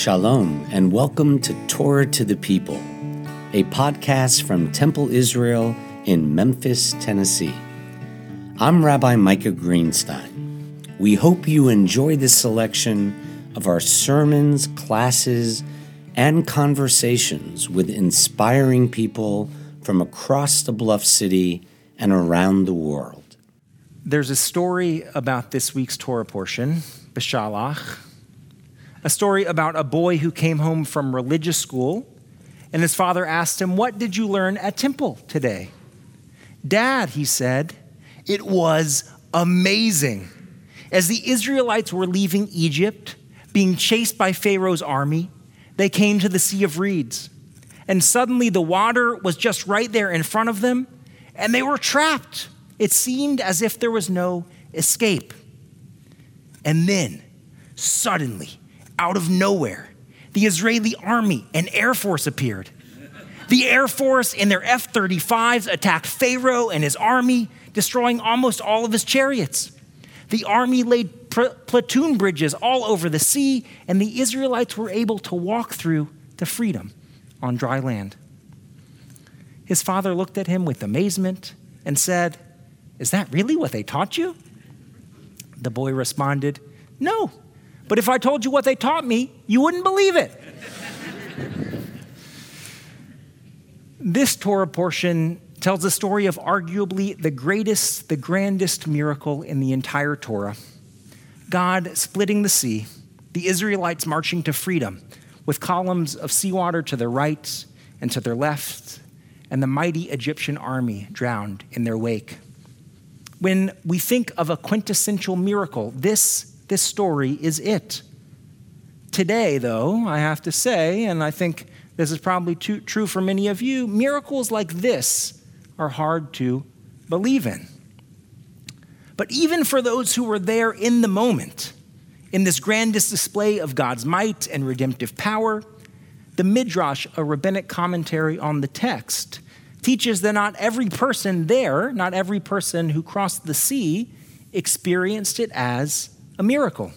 Shalom, and welcome to Torah to the People, a podcast from Temple Israel in Memphis, Tennessee. I'm Rabbi Micah Greenstein. We hope you enjoy this selection of our sermons, classes, and conversations with inspiring people from across the Bluff City and around the world. There's a story about this week's Torah portion, Beshalach, a story about a boy who came home from religious school, and his father asked him, What did you learn at temple today? Dad, he said, it was amazing. As the Israelites were leaving Egypt, being chased by Pharaoh's army, they came to the Sea of Reeds. And suddenly the water was just right there in front of them, and they were trapped. It seemed as if there was no escape. And then, suddenly, out of nowhere, the Israeli army and air force appeared. The air force in their F 35s attacked Pharaoh and his army, destroying almost all of his chariots. The army laid pr- pontoon bridges all over the sea, and the Israelites were able to walk through to freedom on dry land. His father looked at him with amazement and said, Is that really what they taught you? The boy responded, No, but if I told you what they taught me, you wouldn't believe it. this Torah portion tells the story of arguably the greatest, the grandest miracle in the entire Torah God splitting the sea, the Israelites marching to freedom with columns of seawater to their right and to their left, and the mighty Egyptian army drowned in their wake. When we think of a quintessential miracle, this this story is it. Today, though, I have to say, and I think this is probably too, true for many of you, miracles like this are hard to believe in. But even for those who were there in the moment, in this grandest display of God's might and redemptive power, the Midrash, a rabbinic commentary on the text, teaches that not every person there, not every person who crossed the sea, experienced it as a miracle.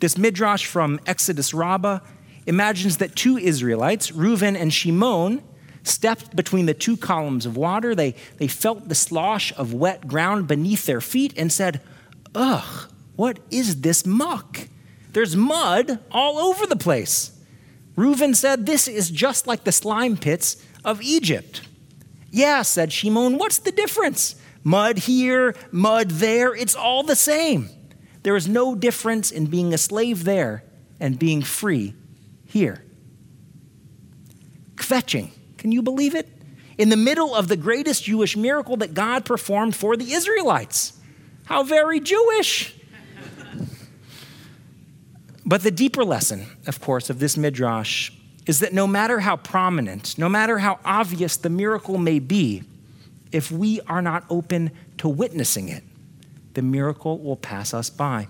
This midrash from Exodus Rabbah imagines that two Israelites, Reuven and Shimon, stepped between the two columns of water. They, they felt the slosh of wet ground beneath their feet and said, Ugh, what is this muck? There's mud all over the place. Reuven said, This is just like the slime pits of Egypt. Yeah, said Shimon, what's the difference? Mud here, mud there, it's all the same. There is no difference in being a slave there and being free here. Kvetching. Can you believe it? In the middle of the greatest Jewish miracle that God performed for the Israelites. How very Jewish. but the deeper lesson, of course, of this midrash is that no matter how prominent, no matter how obvious the miracle may be, if we are not open to witnessing it, the miracle will pass us by.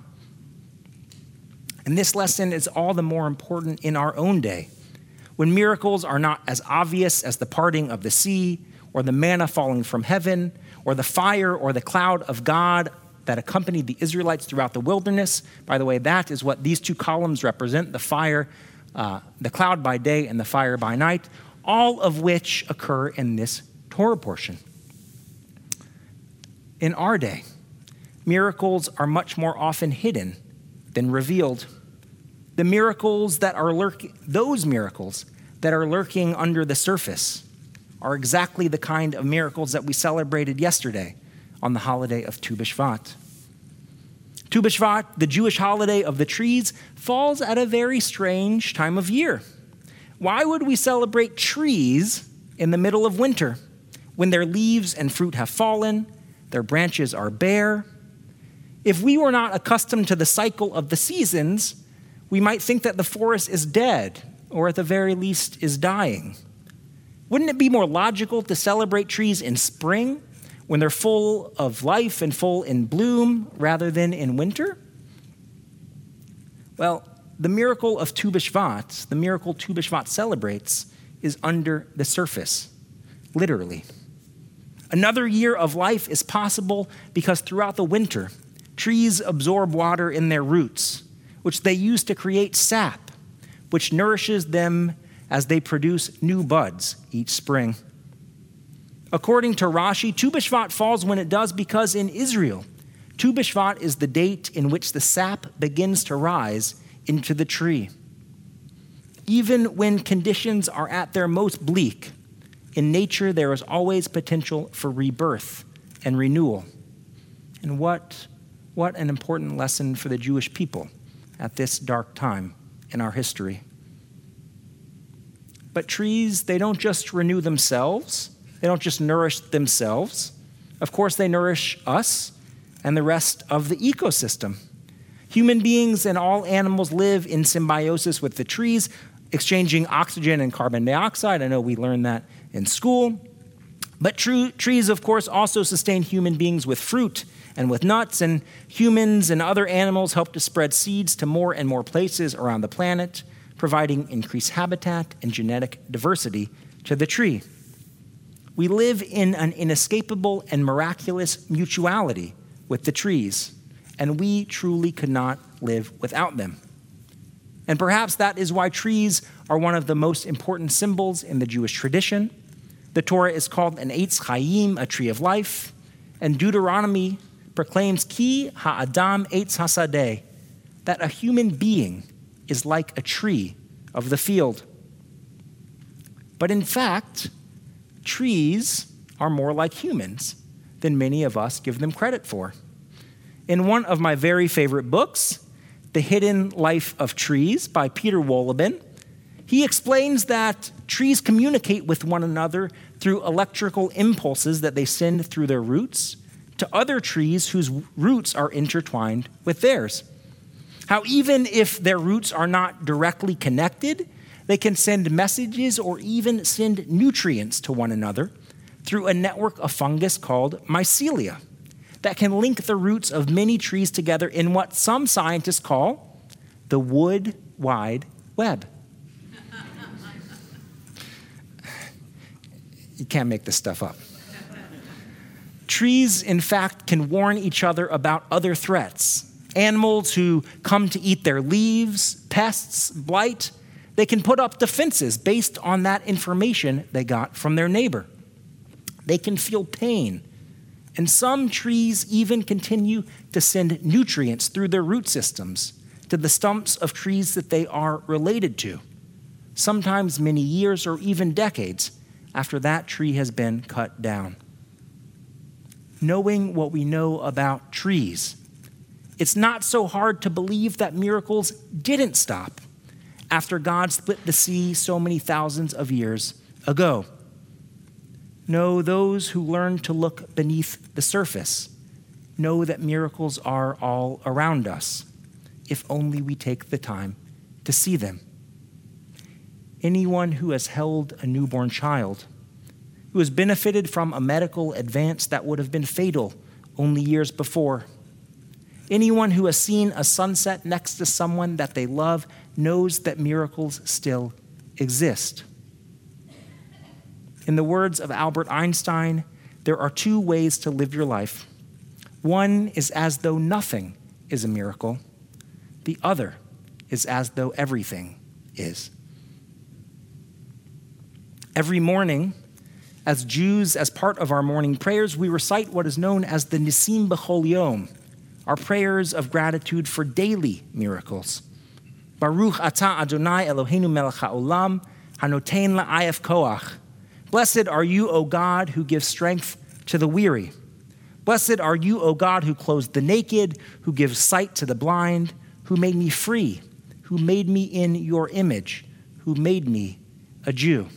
And this lesson is all the more important in our own day, when miracles are not as obvious as the parting of the sea, or the manna falling from heaven, or the fire or the cloud of God that accompanied the Israelites throughout the wilderness. By the way, that is what these two columns represent the fire, uh, the cloud by day, and the fire by night, all of which occur in this Torah portion. In our day, miracles are much more often hidden than revealed. The miracles that are lurking, those miracles that are lurking under the surface, are exactly the kind of miracles that we celebrated yesterday on the holiday of Tu B'Shvat. Tu B'Shvat, the Jewish holiday of the trees, falls at a very strange time of year. Why would we celebrate trees in the middle of winter when their leaves and fruit have fallen, their branches are bare, if we were not accustomed to the cycle of the seasons, we might think that the forest is dead, or at the very least is dying. Wouldn't it be more logical to celebrate trees in spring when they're full of life and full in bloom rather than in winter? Well, the miracle of Tu B'Shvat, the miracle Tu B'Shvat celebrates, is under the surface, literally. Another year of life is possible because throughout the winter, Trees absorb water in their roots, which they use to create sap, which nourishes them as they produce new buds each spring. According to Rashi, Tu B'Shvat falls when it does because in Israel, Tu B'Shvat is the date in which the sap begins to rise into the tree. Even when conditions are at their most bleak, in nature there is always potential for rebirth and renewal. And what, what an important lesson for the Jewish people at this dark time in our history. But trees, they don't just renew themselves, they don't just nourish themselves. Of course, they nourish us and the rest of the ecosystem. Human beings and all animals live in symbiosis with the trees, exchanging oxygen and carbon dioxide. I know we learned that in school. But true, trees, of course, also sustain human beings with fruit and with nuts, and humans and other animals help to spread seeds to more and more places around the planet, providing increased habitat and genetic diversity to the tree. We live in an inescapable and miraculous mutuality with the trees, and we truly could not live without them. And perhaps that is why trees are one of the most important symbols in the Jewish tradition. The Torah is called an Eitz Chaim, a tree of life, and Deuteronomy proclaims Ki Ha'adam Eitz Hasadeh, that a human being is like a tree of the field. But in fact, trees are more like humans than many of us give them credit for. In one of my very favorite books, The Hidden Life of Trees by Peter Wohlleben, he explains that trees communicate with one another through electrical impulses that they send through their roots to other trees whose roots are intertwined with theirs. How, even if their roots are not directly connected, they can send messages or even send nutrients to one another through a network of fungus called mycelia that can link the roots of many trees together in what some scientists call the wood wide web. you can't make this stuff up. Trees, in fact, can warn each other about other threats. Animals who come to eat their leaves, pests, blight, they can put up defenses based on that information they got from their neighbor. They can feel pain. And some trees even continue to send nutrients through their root systems to the stumps of trees that they are related to, sometimes many years or even decades after that tree has been cut down knowing what we know about trees. It's not so hard to believe that miracles didn't stop after God split the sea so many thousands of years ago. No, those who learn to look beneath the surface know that miracles are all around us, if only we take the time to see them. Anyone who has held a newborn child who has benefited from a medical advance that would have been fatal only years before. Anyone who has seen a sunset next to someone that they love knows that miracles still exist. In the words of Albert Einstein, there are two ways to live your life. One is as though nothing is a miracle, the other is as though everything is. Every morning, as Jews, as part of our morning prayers, we recite what is known as the Nisim B'chol Yom, our prayers of gratitude for daily miracles. Baruch atah Adonai Eloheinu melech haolam, hanotein la'ayef koach. Blessed are you, O God, who gives strength to the weary. Blessed are you, O God, who clothes the naked, who gives sight to the blind, who made me free, who made me in your image, who made me a Jew.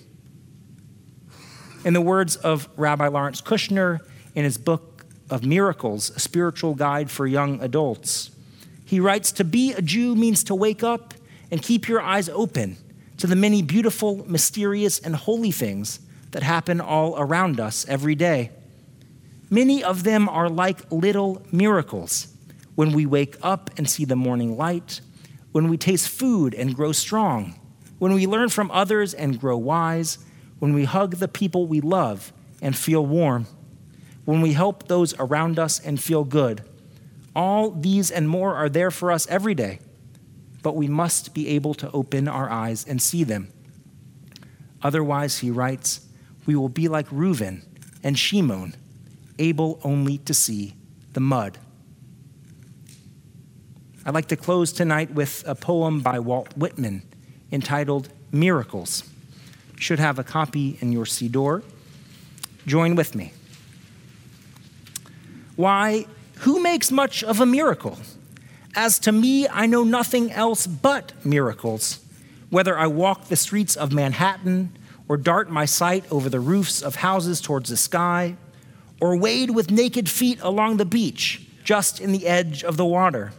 In the words of Rabbi Lawrence Kushner in his book of Miracles, a spiritual guide for young adults, he writes To be a Jew means to wake up and keep your eyes open to the many beautiful, mysterious, and holy things that happen all around us every day. Many of them are like little miracles. When we wake up and see the morning light, when we taste food and grow strong, when we learn from others and grow wise, when we hug the people we love and feel warm, when we help those around us and feel good. All these and more are there for us every day. but we must be able to open our eyes and see them. Otherwise, he writes, we will be like Reuben and Shimon, able only to see the mud. I'd like to close tonight with a poem by Walt Whitman entitled Miracles. Should have a copy in your Siddur. Join with me. Why, who makes much of a miracle? As to me, I know nothing else but miracles. Whether I walk the streets of Manhattan, or dart my sight over the roofs of houses towards the sky, or wade with naked feet along the beach, just in the edge of the water,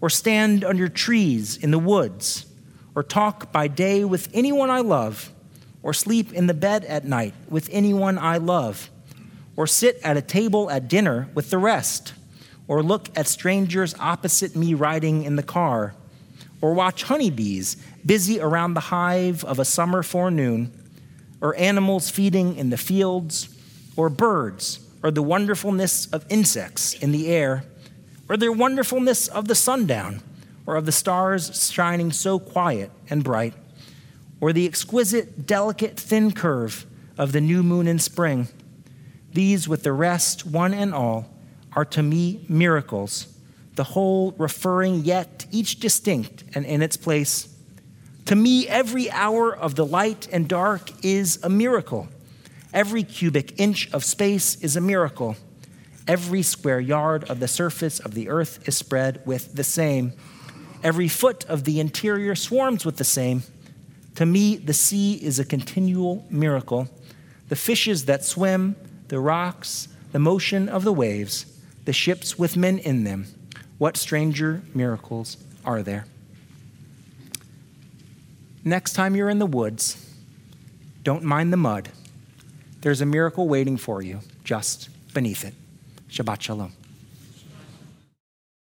or stand under trees in the woods, or talk by day with anyone I love, or sleep in the bed at night with anyone I love, or sit at a table at dinner with the rest or look at strangers opposite me riding in the car, or watch honeybees busy around the hive of a summer forenoon, or animals feeding in the fields, or birds, or the wonderfulness of insects in the air, or the wonderfulness of the sundown, or of the stars shining so quiet and bright, or the exquisite, delicate, thin curve of the new moon in spring. These, with the rest, one and all, are to me miracles, the whole referring yet each distinct and in its place. To me, every hour of the light and dark is a miracle. Every cubic inch of space is a miracle. Every square yard of the surface of the earth is spread with the same. Every foot of the interior swarms with the same. To me, the sea is a continual miracle. The fishes that swim, the rocks, the motion of the waves, the ships with men in them. What stranger miracles are there? Next time you're in the woods, don't mind the mud. There's a miracle waiting for you just beneath it. Shabbat Shalom.